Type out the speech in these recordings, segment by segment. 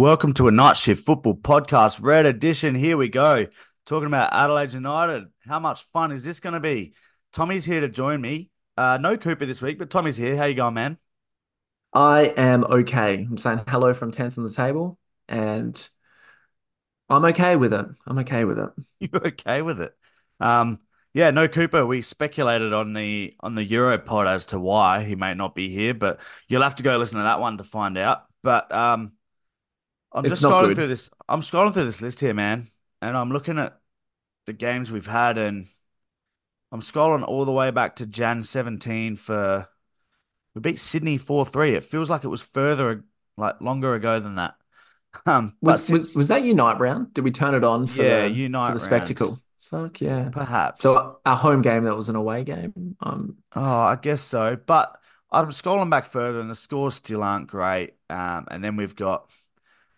Welcome to a night shift football podcast, red edition. Here we go, talking about Adelaide United. How much fun is this going to be? Tommy's here to join me. Uh, no Cooper this week, but Tommy's here. How you going, man? I am okay. I'm saying hello from 10th on the table, and I'm okay with it. I'm okay with it. You're okay with it. Um, yeah, no Cooper. We speculated on the on the Euro pod as to why he may not be here, but you'll have to go listen to that one to find out. But um, I'm It's just scrolling good. through this. I'm scrolling through this list here, man, and I'm looking at the games we've had, and I'm scrolling all the way back to Jan 17 for we beat Sydney 4-3. It feels like it was further, like longer ago than that. Um, Was was since was that Unite round? Did we turn it on for yeah, the for Unite the round, spectacle? Fuck yeah. perhaps. So our home game that was an away game. Um, Oh, I guess so. But I'm scrolling back further, and the scores still aren't great. Um, and then we've got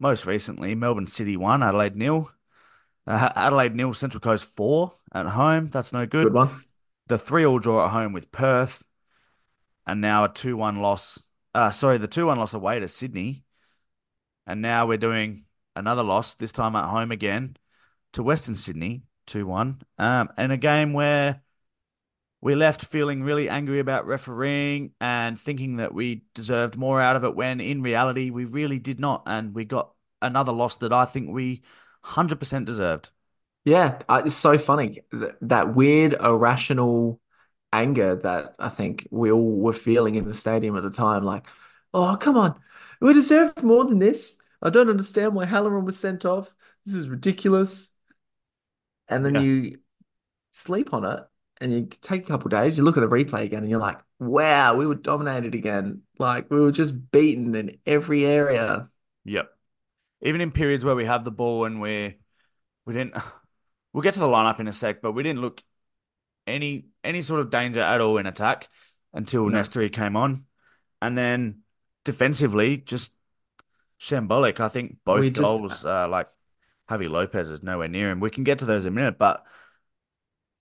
most recently Melbourne City one, Adelaide nil, uh, Adelaide nil, Central Coast four at home. That's no good good. one. The three all draw at home with Perth, and now a two one loss. Uh, sorry, the two one loss away to Sydney, and now we're doing another loss this time at home again to Western Sydney, two one. Um, in a game where we left feeling really angry about refereeing and thinking that we deserved more out of it when in reality we really did not. And we got another loss that I think we 100% deserved. Yeah, it's so funny. That weird irrational anger that I think we all were feeling in the stadium at the time. Like, oh, come on. We deserved more than this. I don't understand why Halloran was sent off. This is ridiculous. And then Yeah. you sleep on it and you take a couple of days, you look at the replay again and you're like, wow, we were dominated again. Like we were just beaten in every area. Yep. Even in periods where we have the ball and we're we didn't we'll get to the lineup in a sec, but we didn't look any any sort of danger at all in attack until No, Nestory came on. And then defensively, just shambolic. I think we both just, goals, uh, like Javi Lopez is nowhere near him. We can get to those in a minute, but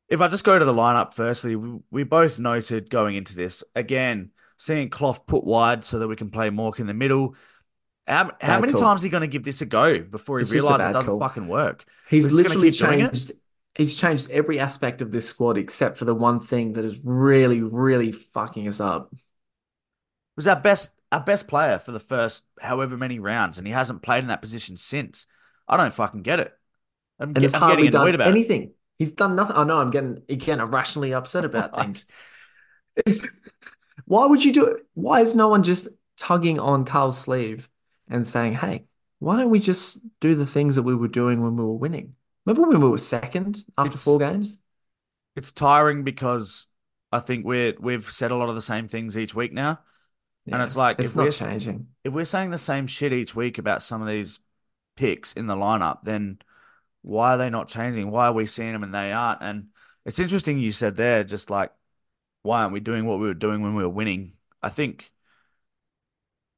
if I just go to the lineup firstly, we, we both noted going into this again, seeing Clough put wide so that we can play Mauk in the middle. How, how many call. times is he going to give this a go before he It's realizes it doesn't call. fucking work? He's just going to literally changed. He's changed every aspect of this squad except for the one thing that is really, really fucking us up. was our best our best player for the first however many rounds, and he hasn't played in that position since. I don't fucking get it. I'm, And get, has I'm getting hardly annoyed done about it. anything. He's done nothing. I know I'm getting again irrationally upset about things. Why would you do it? Why is no one just tugging on Carl's sleeve and saying, "Hey, why don't we just do the things that we were doing when we were winning? Remember when we were second after four games? it's tiring because I think we're we've said a lot of the same things each week now, and it's like it's if we're not changing. if we're saying the same shit each week about some of these picks in the lineup, then why are they not changing? Why are we seeing them and they aren't? And it's interesting you said there, just like why aren't we doing what we were doing when we were winning? I think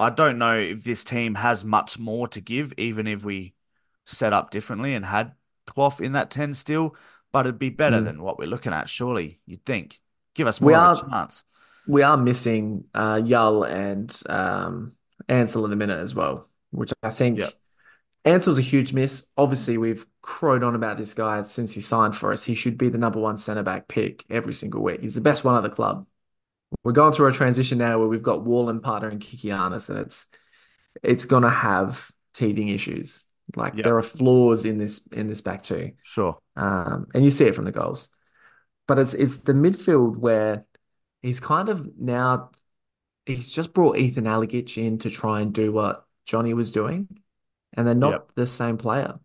I don't know if this team has much more to give, even if we set up differently and had Clough in that 10 still, but it'd be better Mm. than what we're looking at, surely, you'd think. Give us We more a are chance. we are missing uh, Yull and um, Ansell in the minute as well, which I Yep. think Ansell's a huge miss. Obviously, we've crowed on about this guy since he signed for us. He should be the number one centre back pick every single week. He's the best one at the club. We're going through a transition now where we've got Wall and Partner and Kikianis, and it's it's gonna have teething issues. Like Yep. there are flaws in this in this back two, Sure. um, and you see it from the goals. But it's it's the midfield where he's kind of now he's just brought Ethan Alagich in to try and do what Johnny was doing, and they're Yep. not the same player.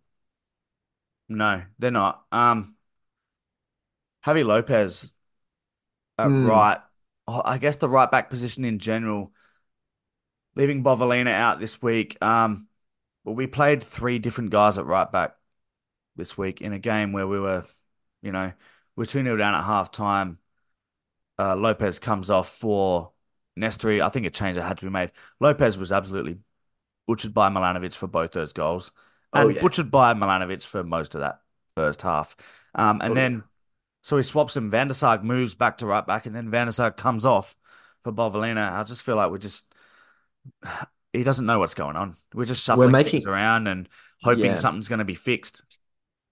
No, they're not. Um, Javi Lopez at Mm, right. Oh, I guess the right back position in general, leaving Bovalina out this week. Um, well, we played three different guys at right back this week in a game where we were, you know, we're 2 nil down at half time. Uh, Lopez comes off for Nestory. I think a change that had to be made. Lopez was absolutely butchered by Milanovic for both those goals Oh and yeah. butchered by Milanovic for most of that first half. Um, and Oh then, so he swaps him. Van der Saag moves back to right back, and then Van der Saag comes off for Bovalina. I just feel like we're just he doesn't know what's going on. We're just We're shuffling things around and hoping yeah, something's going to be fixed.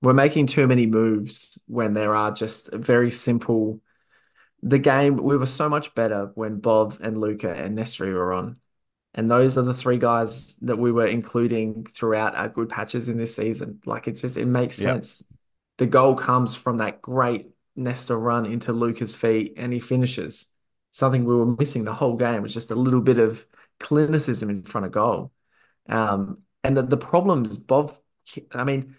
we're making too many moves when there are just very simple. The game, we were so much better when Bob and Luca and Nestory were on. And those are the three guys that we were including throughout our good patches in this season. Like it just it makes Yep. sense. The goal comes from that great Nesta run into Luca's feet and he finishes. Something we were missing the whole game was just a little bit of clinicism in front of goal. Um, and the, the problem is Bob, I mean,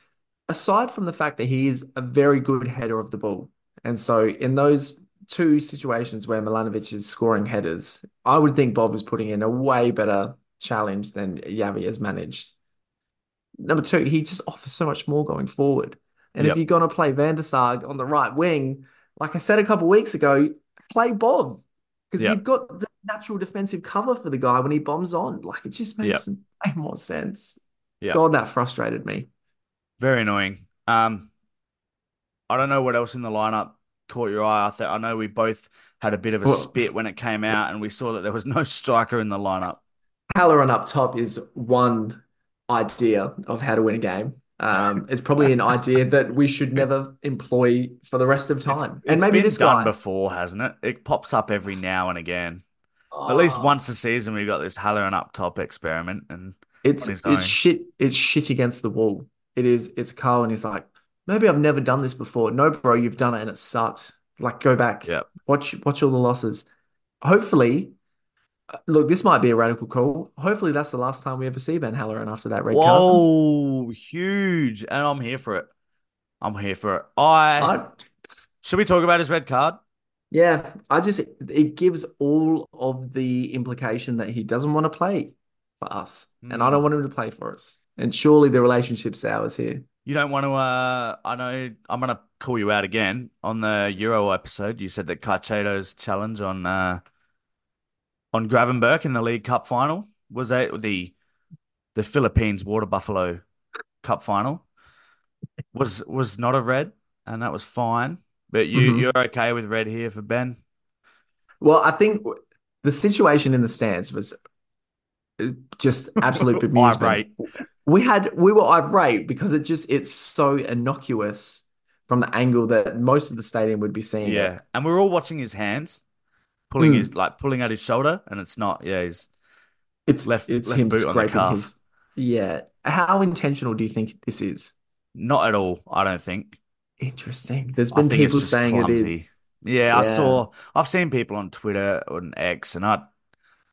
aside from the fact that he is a very good header of the ball, and so in those two situations where Milanovic is scoring headers, I would think Bob is putting in a way better challenge than Yavi has managed. Number two, he just offers so much more going forward. And if you're going to play Van der Saag on the right wing, like I said a couple of weeks ago, play Bob because Yep. you've got the natural defensive cover for the guy when he bombs on. Like it just Yep. makes way more sense. Yep. God, that frustrated me. Very annoying. Um, I don't know what else in the lineup caught your eye. I th I know we both had a bit of a Well, spit when it came out, and we saw that there was no striker in the lineup. Halloran up top is one idea of how to win a game. Um, it's probably an idea that we should never employ for the rest of It's time. And it's maybe been this done guy. before, hasn't it? It pops up every now and again. At least Oh, once a season, we've got this Halloran up top experiment, and it's it's own. shit. It's shit against the wall. It is. It's Carl, and he's like, maybe I've never done this before. No, bro, you've done it, and it sucked. Like, go back, Yeah. watch watch all the losses. Hopefully, look, this might be a radical call. Hopefully, that's the last time we ever see Van Halloran after that red card. Whoa, huge. And I'm here for it. I'm here for it. I I should we talk about his red card? Yeah, I just it gives all of the implication that he doesn't want to play for us, and I Hmm. don't want him to play for us. And surely the relationship sours here. You don't want to, uh, I know I'm going to call you out again on the Euro episode. You said that Caicedo's challenge on, uh, on Gravenberch in the League Cup final was that the, the Philippines Water Buffalo Cup final was, was not a red and that was fine. But you, Mhm. you're okay with red here for Ben? Well, I think the situation in the stands was uh, just absolute bemusement. We had we were irate because it just it's so innocuous from the angle that most of the stadium would be seeing it. Yeah. And we're all watching his hands pulling Mm. his, like pulling at his shoulder and it's not, yeah, he's It's left, it's left him boot on the scraping calf. his yeah. How intentional do you think this is? Not at all, I don't think. Interesting. There's been people saying it is. clumsy. Yeah, I saw. I've seen people on Twitter and X, and I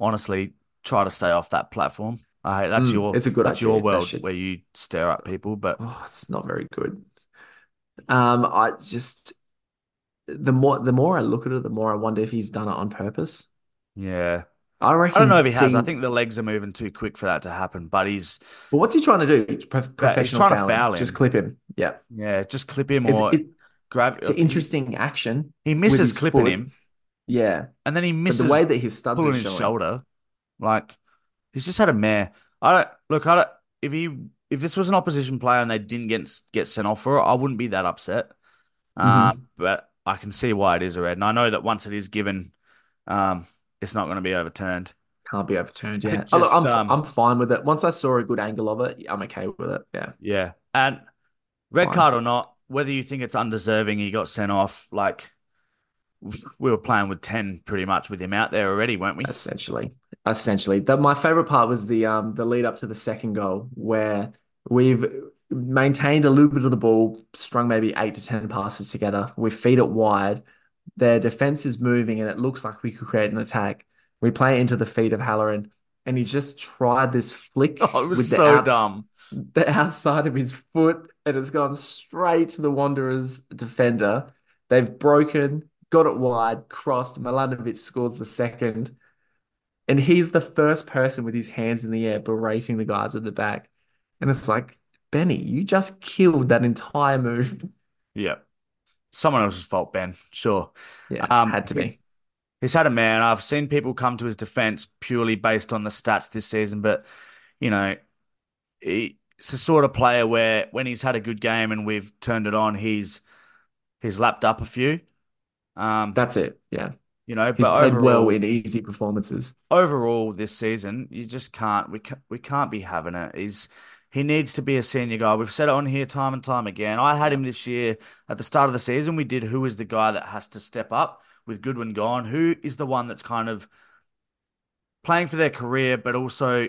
honestly try to stay off that platform. I hate that's Mm, your it's a good that's idea. your world shit's where you stare at people. But oh, it's not very good. Um, I just the more the more I look at it, the more I wonder if he's done it on purpose. yeah, I I don't know if he has. I think the legs are moving too quick for that to happen. But he's But what's he trying to do? It's prof- he's professional trying to fouling. foul Just clip him. Yeah. Yeah, just clip him It's or it, grab. it's an interesting action he misses clipping foot. him, Yeah. and then he But the way that his studs are pulling his shoulder. Like he's just had a mare. I don't look. I don't. If he if this was an opposition player and they didn't get get sent off for it, I wouldn't be that upset. Uh, Mhm. but I can see why it is a red, and I know that once it is given, um, it's not going to be overturned. Can't be overturned. Yeah. Oh, look, I'm um, I'm fine with it. Once I saw a good angle of it, I'm okay with it. Yeah. yeah, and red Fine. card or not, whether you think it's undeserving, he got sent off. Like we were playing with ten pretty much with him out there already, weren't we? Essentially, essentially. The, my favorite part was the um the lead up to the second goal where we've maintained a little bit of the ball, strung maybe eight to ten passes together. We feed it wide. Their defense is moving, and it looks like we could create an attack. We play it into the feet of Halloran, and he just tried this flick Oh, it was with the so outs dumb. the outside of his foot, and it's gone straight to the Wanderers defender. They've broken, got it wide, crossed. Milanovic scores the second. And he's the first person with his hands in the air berating the guys at the back. And it's like, Benny, you just killed that entire move. Yeah, someone else's fault, Ben. Sure. Yeah, Um, had to be. He's had a man. I've seen people come to his defense purely based on the stats this season, but you know, he, it's the sort of player where when he's had a good game and we've turned it on, he's he's lapped up a few. Um, That's it. Yeah. You know, He's but played well overall, in easy performances. overall this season, you just can't we can't, we can't be having it. He's he needs to be a senior guy. We've said it on here time and time again. I had him this year at the start of the season. We did who is the guy that has to step up with Goodwin gone? Who is the one that's kind of playing for their career, but also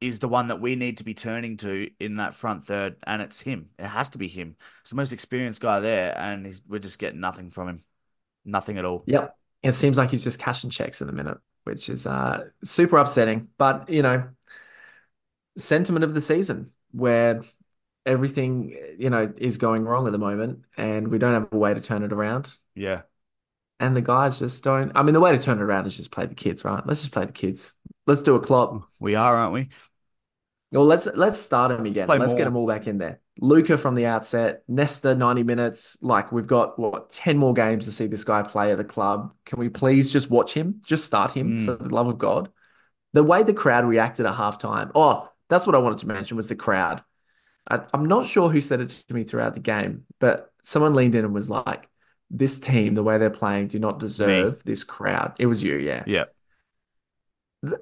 is the one that we need to be turning to in that front third, and it's him. It has to be him. It's the most experienced guy there, and we're just getting nothing from him, nothing at all. Yep. It seems like he's just cashing checks in the minute, which is uh, super upsetting. But, you know, sentiment of the season where everything, you know, is going wrong at the moment and we don't have a way to turn it around. Yeah, And the guys just don't. I mean, the way to turn it around is just play the kids, right? Let's just play the kids. Let's do a Klopp. we are, aren't we? Well, let's let's start them again. Play Let's get more. them all back in there. Luca from the outset, Nesta 90 minutes. Like we've got what 10 more games to see this guy play at the club. Can we please just watch him? Just start him Mm. for the love of God. The way the crowd reacted at halftime. Oh, that's what I wanted to mention was the crowd. I, I'm not sure who said it to me throughout the game, but someone leaned in and was like, "This team, the way they're playing, do not deserve this crowd." It was you, yeah. Yeah,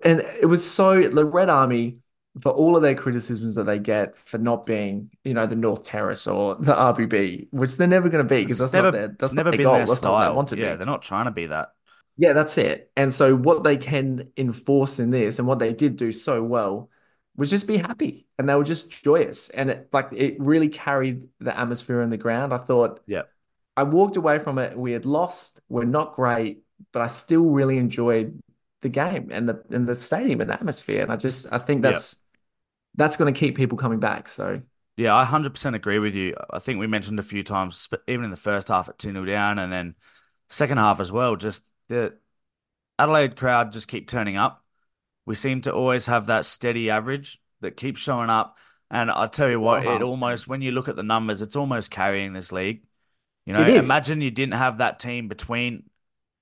And it was so the Red Army, for all of their criticisms that they get for not being, you know, the North Terrace or the RBB, which they're never going to be because that's never not their that's never not their been goal. their That's not they want to Yeah, be. they're not trying to be that. Yeah, that's it. And so what they can enforce in this and what they did do so well was just be happy and they were just joyous. And it like it really carried the atmosphere in the ground. I thought Yeah, I walked away from it. We had lost. We're not great, but I still really enjoyed the game and the and the stadium and the atmosphere. And I just I think yeah, that's that's going to keep people coming back. So yeah. I 100% agree with you. I think we mentioned a few times, even in the first half at 2 0 down, and then second half as well. Just the Adelaide crowd just keep turning up. We seem to always have that steady average that keeps showing up. And I tell you a lot of what, it almost, when you look at the numbers, it's almost carrying this league. You know, imagine you didn't have that team between,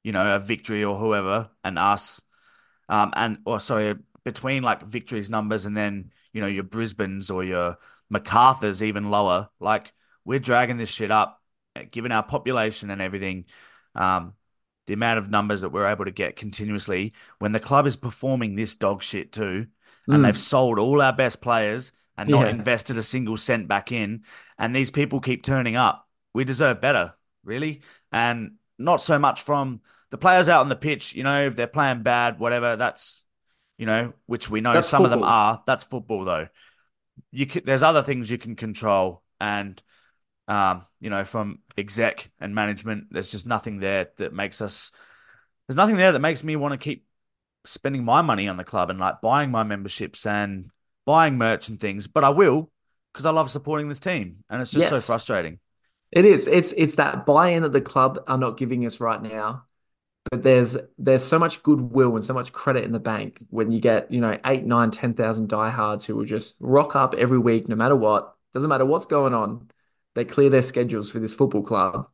you know, a victory or whoever and us. Um, and, or sorry, between like victories numbers and then, you know, your Brisbane's or your Macarthur's even lower. Like, we're dragging this shit up, given our population and everything. Um, the amount of numbers that we're able to get continuously when the club is performing this dog shit too, and they've Mm, sold all our best players and not yeah, invested a single cent back in, and these people keep turning up. We deserve better, really, and not so much from the players out on the pitch. You know, if they're playing bad, whatever, that's you know, which we know that's some of them are. That's football, though. You can, there's other things you can control, and um, you know, from exec and management, there's just nothing there that makes us. There's nothing there that makes me want to keep spending my money on the club and like buying my memberships and buying merch and things. But I will because I love supporting this team, and it's just so frustrating. it is. It's it's that buy-in that the club are not giving us right now. But there's there's so much goodwill and so much credit in the bank when you get, you know, eight, nine, ten thousand diehards who will just rock up every week, no matter what. Doesn't matter what's going on. They clear their schedules for this football club.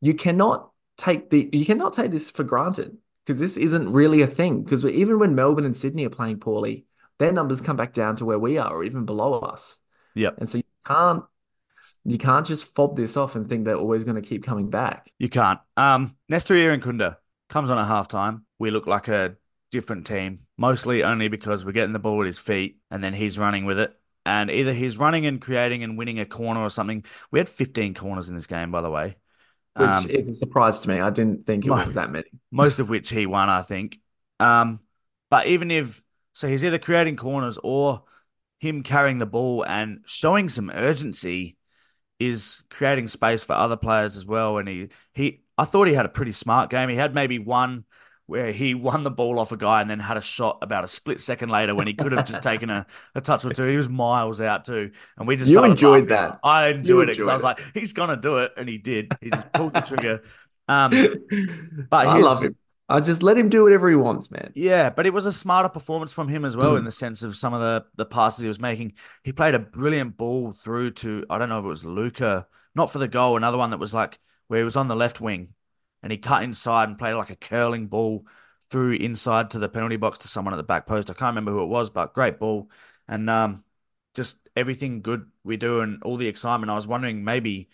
You cannot take the you cannot take this for granted because this isn't really a thing. Because even when Melbourne and Sydney are playing poorly, their numbers come back down to where we are or even below us. Yeah, And so you can't you can't just fob this off and think they're always going to keep coming back. you can't. Um, Nestor Irankunda comes on at halftime. We look like a different team, mostly only because we're getting the ball at his feet and then he's running with it. And either he's running and creating and winning a corner or something. We had 15 corners in this game, by the way. which Um, is a surprise to me. I didn't think it mo- was that many. most of which he won, I think. Um, but even if so, he's either creating corners or him carrying the ball and showing some urgency is creating space for other players as well. And he he, I thought he had a pretty smart game. He had maybe one where he won the ball off a guy and then had a shot about a split second later when he could have just taken a, a touch or two. He was miles out too, and we just You enjoyed that. I You enjoyed it because I was like, he's gonna do it, and he did. He just pulled the trigger. Um, but I love him. I just let him do whatever he wants, man. yeah, but it was a smarter performance from him as well in Mm. the sense of some of the the passes he was making. He played a brilliant ball through to I don't know if it was Luca, not for the goal, another one that was like where he was on the left wing and he cut inside and played like a curling ball through inside to the penalty box to someone at the back post. I can't remember who it was, but great ball. And um just everything good we do and all the excitement. I was wondering maybe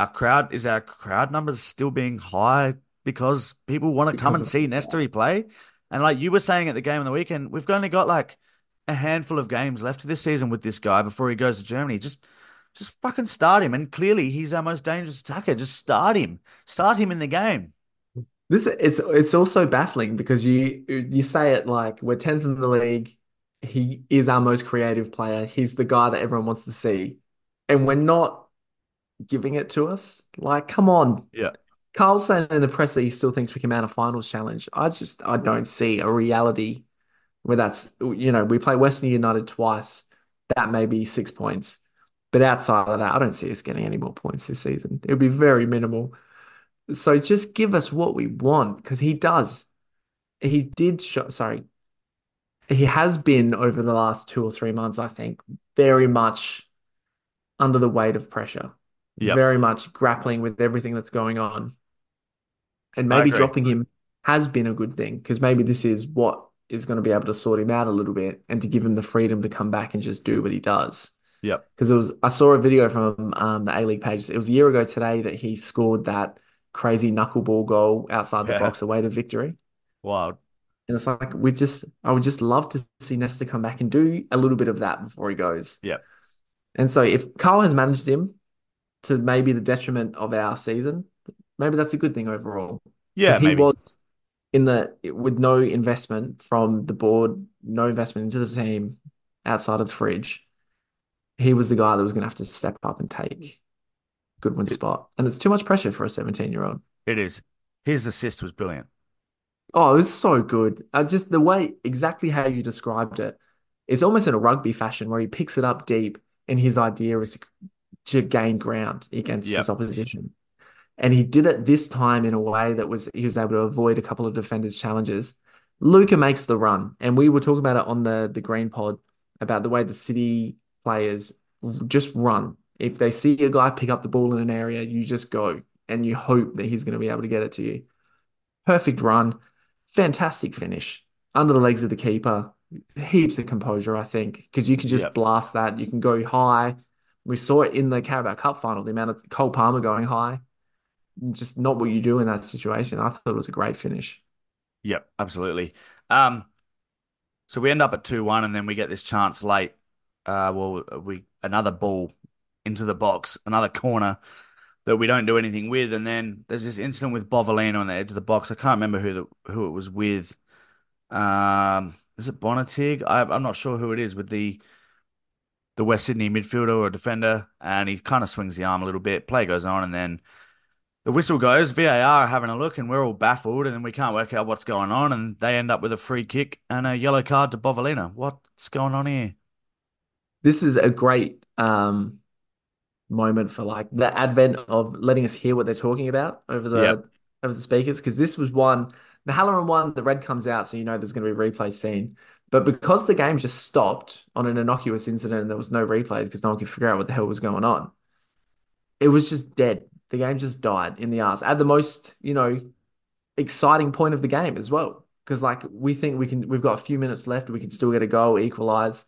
our crowd is our crowd numbers still being high because people want to come and see. Nestory play. And like you were saying at the game on the weekend, we've only got like a handful of games left this season with this guy before he goes to Germany. Just just fucking start him. And clearly he's our most dangerous attacker. Just start him. Start him in the game. This it's it's also baffling because you you say it like we're 10th in the league. He is our most creative player. He's the guy that everyone wants to see. And we're not giving it to us. Like, come on. Yeah. Carl's saying in the press that he still thinks we can mount a finals challenge. I just I don't see a reality where that's you know, we play Western United twice. That may be six points. But outside of that, I don't see us getting any more points this season. It would be very minimal. So just give us what we want because he does. He did show, sorry, he has been over the last two or three months, I think, very much under the weight of pressure, Yep. very much grappling with everything that's going on. And maybe dropping him has been a good thing because maybe this is what is going to be able to sort him out a little bit and to give him the freedom to come back and just do what he does. Yep. Because it was, I saw a video from um, the A League page. It was a year ago today that he scored that crazy knuckleball goal outside the Yeah. box away to victory. Wild. And it's like we just, I would just love to see Nesta come back and do a little bit of that before he goes. Yep. And so if Carl has managed him to maybe the detriment of our season, maybe that's a good thing overall. Yeah, he maybe. was in the with no investment from the board, no investment into the team outside of the fridge. He was the guy that was going to have to step up and take Goodwin's spot. And it's too much pressure for a 17 year old. It is. His assist was brilliant. Oh, it was so good. Uh, just the way, exactly how you described it. It's almost in a rugby fashion where he picks it up deep, and his idea is to gain ground against Yep. his opposition. And he did it this time in a way that was he was able to avoid a couple of defenders' challenges. Luca makes the run, and we were talking about it on the the Green Pod about the way the City players just run. If they see a guy pick up the ball in an area, you just go and you hope that he's going to be able to get it to you. Perfect run, fantastic finish under the legs of the keeper. Heaps of composure, I think, because you can just Yep. blast that. You can go high. We saw it in the Carabao Cup final, the amount of Cole Palmer going high. Just not what you do in that situation. I thought it was a great finish. Yep, absolutely. Um, so we end up at 2-1 and then we get this chance late. Uh, well, we another ball into the box, another corner that we don't do anything with, and then there's this incident with Bovalino on the edge of the box. I can't remember who the, who it was with. Um, is it Bonetig? I, I'm not sure who it is with the the West Sydney midfielder or defender, and he kind of swings the arm a little bit. Play goes on, and then the whistle goes. VAR having a look, and we're all baffled, and then we can't work out what's going on, and they end up with a free kick and a yellow card to Bovalino. What's going on here? This is a great um, moment for like the advent of letting us hear what they're talking about over the Yep. over the speakers because this was one the Halloran one the red comes out so you know there's going to be a replay scene. But because the game just stopped on an innocuous incident and there was no replays because no one could figure out what the hell was going on it was just dead. The game just died in the arse at the most you know exciting point of the game as well. Because like we think we can we've got a few minutes left we can still get a goal equalize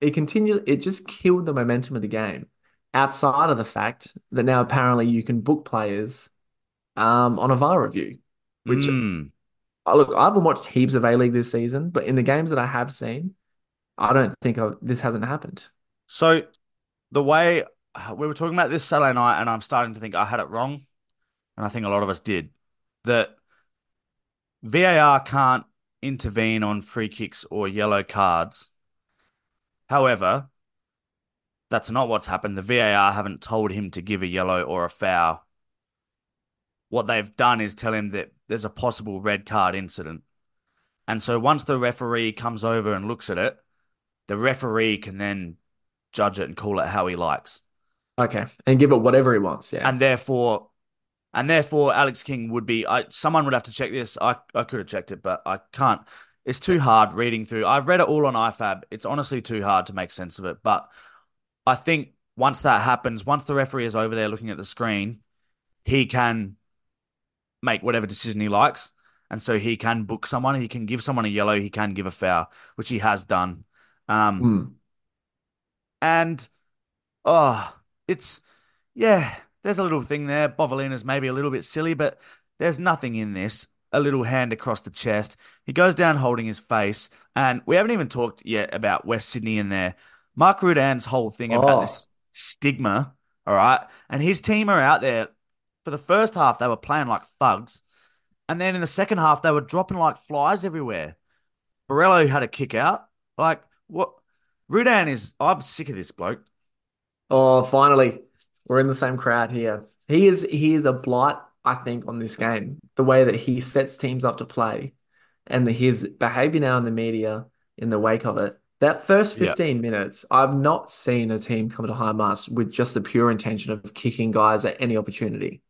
it continued it just killed the momentum of the game outside of the fact that now apparently you can book players um, on a VAR review, which Mm. look, I haven't watched heaps of A League this season, but in the games that I have seen, I don't think i this hasn't happened. So the way we were talking about this Saturday night, and I'm starting to think I had it wrong, and I think a lot of us did, that VAR can't intervene on free kicks or yellow cards. However, that's not what's happened. The VAR haven't told him to give a yellow or a foul. What they've done is tell him that there's a possible red card incident. And so once the referee comes over and looks at it, the referee can then judge it and call it how he likes. Okay, and give it whatever he wants. Yeah, And therefore, and therefore, Alex King would be. I someone would have to check this. I I could have checked it, but I can't. It's too hard reading through. I've read it all on IFAB. It's honestly too hard to make sense of it. But I think once that happens, once the referee is over there looking at the screen, he can make whatever decision he likes. And so he can book someone. He can give someone a yellow. He can give a foul, which he has done. Um, Mm. and oh, it's yeah, there's a little thing there. Bovalina's maybe a little bit silly, but There's nothing in this. A little hand across the chest. He goes down holding his face. And we haven't even talked yet about West Sydney in there. Mark Rudan's whole thing about Oh, this stigma, all right? And his team are out there. For the first half, they were playing like thugs. And then in the second half, they were dropping like flies everywhere. Borrello had a kick out. Like, what? Rudan is, I'm sick of this bloke. oh, finally, we're in the same crowd here. He is he is a blight, I think, on this game. The way that he sets teams up to play, and the, his behavior now in the media in the wake of it. That first Yeah. 15 minutes, I've not seen a team come to Hindmarsh with just the pure intention of kicking guys at any opportunity.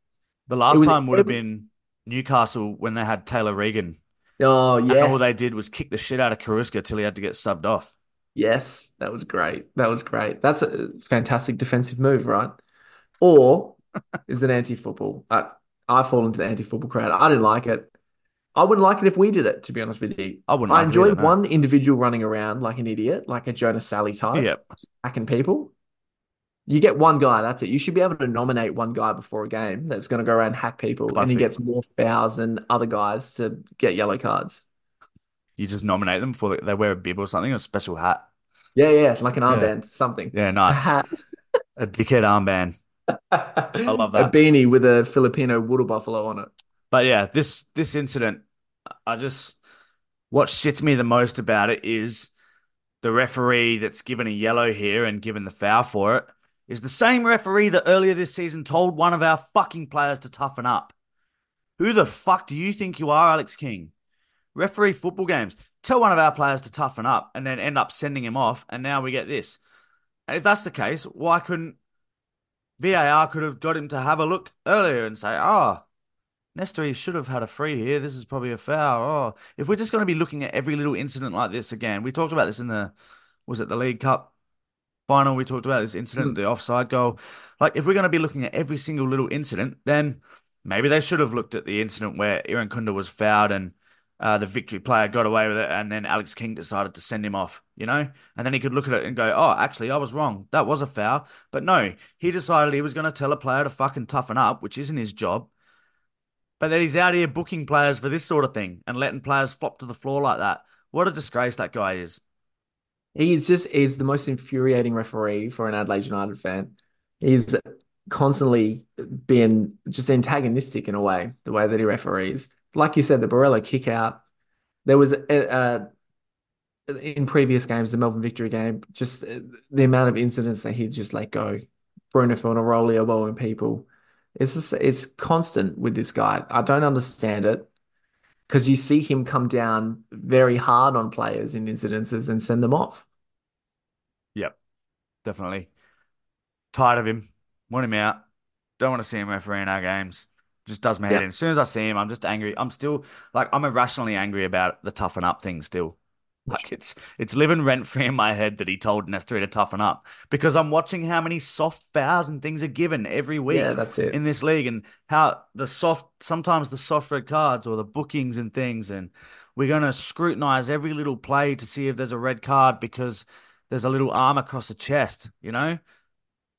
The last was time would have been Newcastle when they had Taylor Regan. Oh, And yes. all they did was kick the shit out of Karuska till he had to get subbed off. Yes, that was great. That was great. That's a fantastic defensive move, right? Or is it anti-football? I, I fall into the anti-football crowd. I didn't like it. I wouldn't like it if we did it, to be honest with you. I wouldn't I like it enjoy either, no. one individual running around like an idiot, like a Jonas Sally type, Yeah. hacking people. You get one guy, that's it. You should be able to nominate one guy before a game that's going to go around and hack people, and he gets more fouls than other guys to get yellow cards. You just nominate them for they wear a bib or something, or a special hat. Yeah, yeah, like an armband, something. Yeah, nice. hat. A dickhead armband. I love that. A beanie with a Filipino water buffalo on it. But yeah, this this incident, I just what shits me the most about it is the referee that's given a yellow here and given the foul for it is the same referee that earlier this season told one of our fucking players to toughen up. Who the fuck do you think you are, Alex King? Referee football games. Tell one of our players to toughen up and then end up sending him off, and now we get this. And if that's the case, why couldn't VAR could have got him to have a look earlier and say, oh, Nestor, he should have had a free here. This is probably a foul. Oh, if we're just going to be looking at every little incident like this again, we talked about this in the, was it the League Cup final? We talked about this incident, mm. the offside goal. Like, if we're going to be looking at every single little incident, then maybe they should have looked at the incident where Irankunda was fouled and uh, the victory player got away with it, and then Alex King decided to send him off, you know? And then he could look at it and go, oh, actually, I was wrong. That was a foul. But no, he decided he was going to tell a player to fucking toughen up, which isn't his job. But then he's out here booking players for this sort of thing and letting players flop to the floor like that. What a disgrace that guy is. He's just is the most infuriating referee for an Adelaide United fan. He's constantly been just antagonistic in a way, the way that he referees. Like you said, the Borrello kick out. There was a, a, in previous games, the Melbourne victory game, just uh, the amount of incidents that he'd just let go. Bruno Fornaroli elbowing people. It's just it's constant with this guy. I don't understand it because you see him come down very hard on players in incidences and send them off. Yep, definitely. Tired of him. Want him out. Don't want to see him refereeing our games. Just does my head Yeah. in. As soon as I see him, I'm just angry. I'm still like I'm irrationally angry about the toughen up thing still. Like it's it's living rent free in my head that he told Nestor to toughen up because I'm watching how many soft fouls and things are given every week Yeah, that's it. in this league and how the soft sometimes the soft red cards or the bookings and things and we're going to scrutinize every little play to see if there's a red card because there's a little arm across the chest, you know?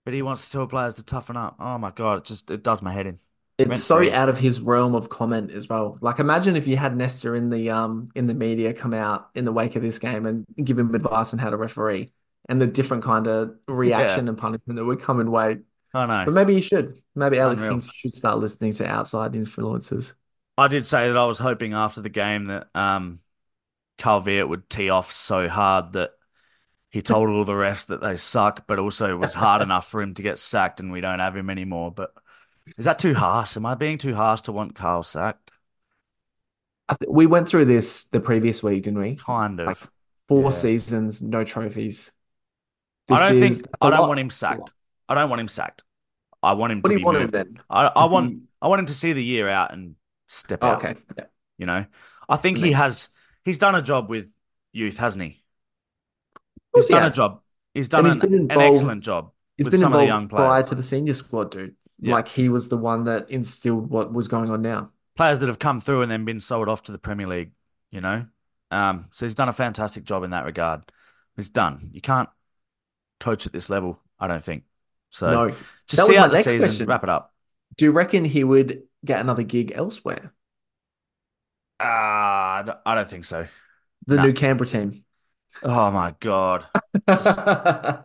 But he wants to tell players to toughen up. Oh my God, it just it does my head in. It's so out of his realm of comment as well. Like imagine if you had Nestor in the um in the media come out in the wake of this game and give him advice on how to referee and the different kind of reaction and punishment that would come in wait. I know. But maybe you should. Maybe Alex. Should start listening to outside influences. I did say that I was hoping after the game that um Carl Veart would tee off so hard that he told all the refs that they suck, but also it was hard enough for him to get sacked and we don't have him anymore. But is that too harsh? Am I being too harsh to want Carl sacked? I th we went through this the previous week, didn't we? Kind Like of. four Yeah. seasons, no trophies. I don't think I don't lot. want him sacked. I don't want him sacked. I want him What to do be you want him moved. then? I, I want be- I want him to see the year out and step Oh, out. okay. Yeah. You know, I think he has. He's done a job with youth, hasn't he? He's he done a job. He's done And he's an, been an excellent job He's with been some of the involved young prior to the senior squad, dude. Yeah. Like he was the one that instilled what was going on now. Players that have come through and then been sold off to the Premier League. You know, um, so he's done a fantastic job in that regard. He's done. You can't coach at this level, I don't think. So No, just That see out the season, question. wrap it up. Do you reckon he would get another gig elsewhere? Ah, I don't I don't think so. The Nah. new Canberra team. Oh my God. I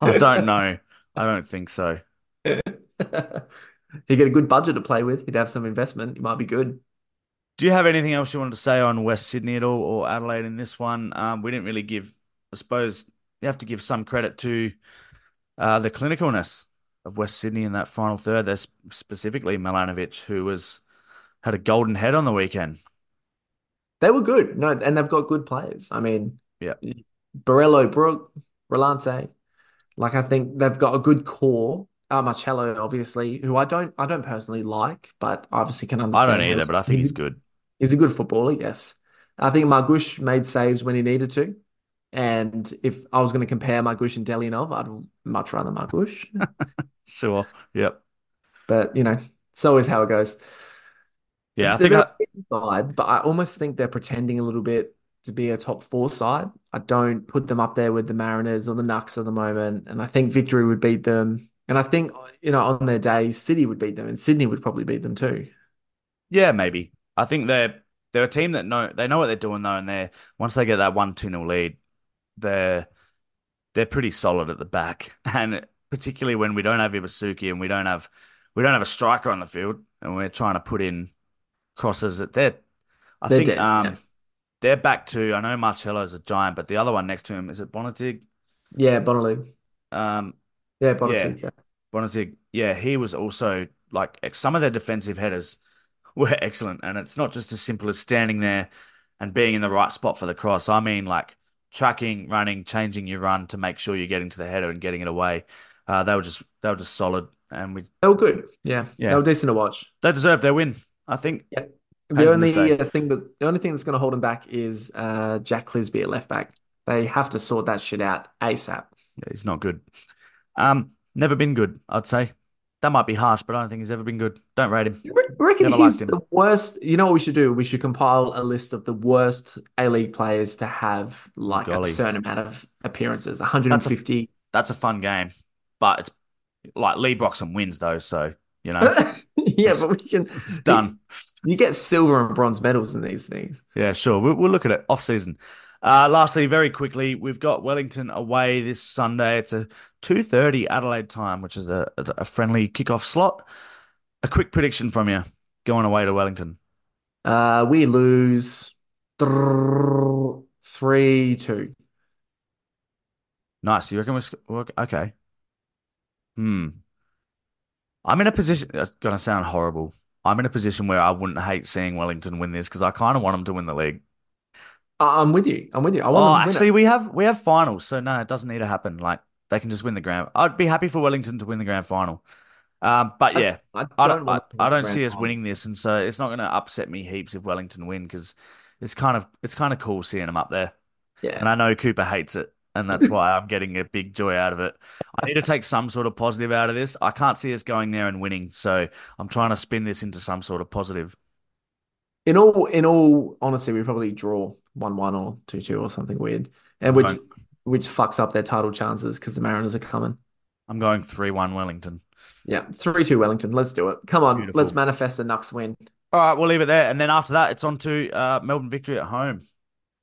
don't know. I don't think so. He'd get a good budget to play with. He'd have some investment. He might be good. Do you have anything else you wanted to say on West Sydney at all or Adelaide in this one? Um, we didn't really give, I suppose you have to give some credit to uh, the clinicalness of West Sydney in that final third. There's specifically Milanovic, who was had a golden head on the weekend. They were good. No, and they've got good players. I mean, Yeah. Borrello, Brook, Rolante. Like I think they've got a good core. Uh, Marcello, obviously, who I don't I don't personally like, but obviously can understand. I don't either, but I think he's he's good. he's a good footballer, yes. I think Margush made saves when he needed to. And if I was going to compare Margush and Delianov, I'd much rather Margush. Sure. Yep. But, you know, it's always how it goes. Yeah, I They're think I, decent side, but I almost think they're pretending a little bit to be a top four side. I don't put them up there with the Mariners or the Knucks at the moment. And I think Victory would beat them. And I think, you know, on their day, City would beat them and Sydney would probably beat them too. yeah, maybe. I think they're they're a team that know they know what they're doing though, and they're once they get that one two nil lead, they're they're pretty solid at the back, and particularly when we don't have Ibusuki and we don't have we don't have a striker on the field, and we're trying to put in crosses at their. I They're think dead. Um, yeah. They're back to. I know Marcello's a giant, but the other one next to him is it Bonetig? Yeah, Bonaloo. Um, Yeah, yeah, Bonetig. Yeah. Bonetig. Yeah, he was also like some of their defensive headers were excellent, and it's not just as simple as standing there and being in the right spot for the cross. I mean, like tracking, running, changing your run to make sure you're getting to the header and getting it away. Uh, they were just they were just solid, and we They were good. Yeah. They yeah were decent to watch. they deserve their win. I think. Yeah. I The was gonna say only uh, thing that the only thing that's going to hold him back is uh, Jack Clisby at left back. They have to sort that shit out ASAP. he's not good. Um, never been good. I'd say that might be harsh, but I don't think he's ever been good. Don't rate him. You reckon Never he's him. the worst? You know what we should do? We should compile a list of the worst A-League players to have like a certain amount of appearances, that's a 150. that's a fun game, but it's like Leigh Broxham wins though, so you know Yeah, but we can. it's done. You get silver and bronze medals in these things. Yeah, sure. We'll, we'll look at it off season. Uh, lastly, very quickly, we've got Wellington away this Sunday. It's a two thirty Adelaide time, which is a, a friendly kickoff slot. A quick prediction from you going away to Wellington. Uh, we lose three two. Nice. You reckon we're sc- we're- okay? Hmm. I'm in a position. That's gonna sound horrible. I'm in a position where I wouldn't hate seeing Wellington win this because I kind of want them to win the league. I'm with you. I'm with you. I Oh, want them to win actually, it. we have we have finals, so no, it doesn't need to happen. Like they can just win the grand. I'd be happy for Wellington to win the grand final. Um, but I, yeah, I I don't don't I, them to I don't see us final. winning this, and so it's not going to upset me heaps if Wellington win because it's kind of it's kind of cool seeing them up there. Yeah. And I know Cooper hates it, and that's why I'm getting a big joy out of it. I need to take some sort of positive out of this. I can't see us going there and winning, so I'm trying to spin this into some sort of positive. In all, in all honesty, we probably draw one one or two two or something weird, and which going which fucks up their title chances because the Mariners are coming. I'm going three one Wellington. Yeah, three two Wellington. Let's do it. Come on, let's manifest the Nux win. All right, we'll leave it there, and then after that, it's on to uh, Melbourne victory at home.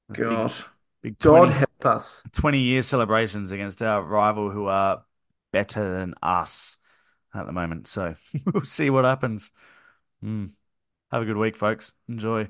A Big God, big God 20, help us. 20 year celebrations against our rival who are better than us at the moment. So we'll see what happens. Mm. Have a good week, folks. Enjoy.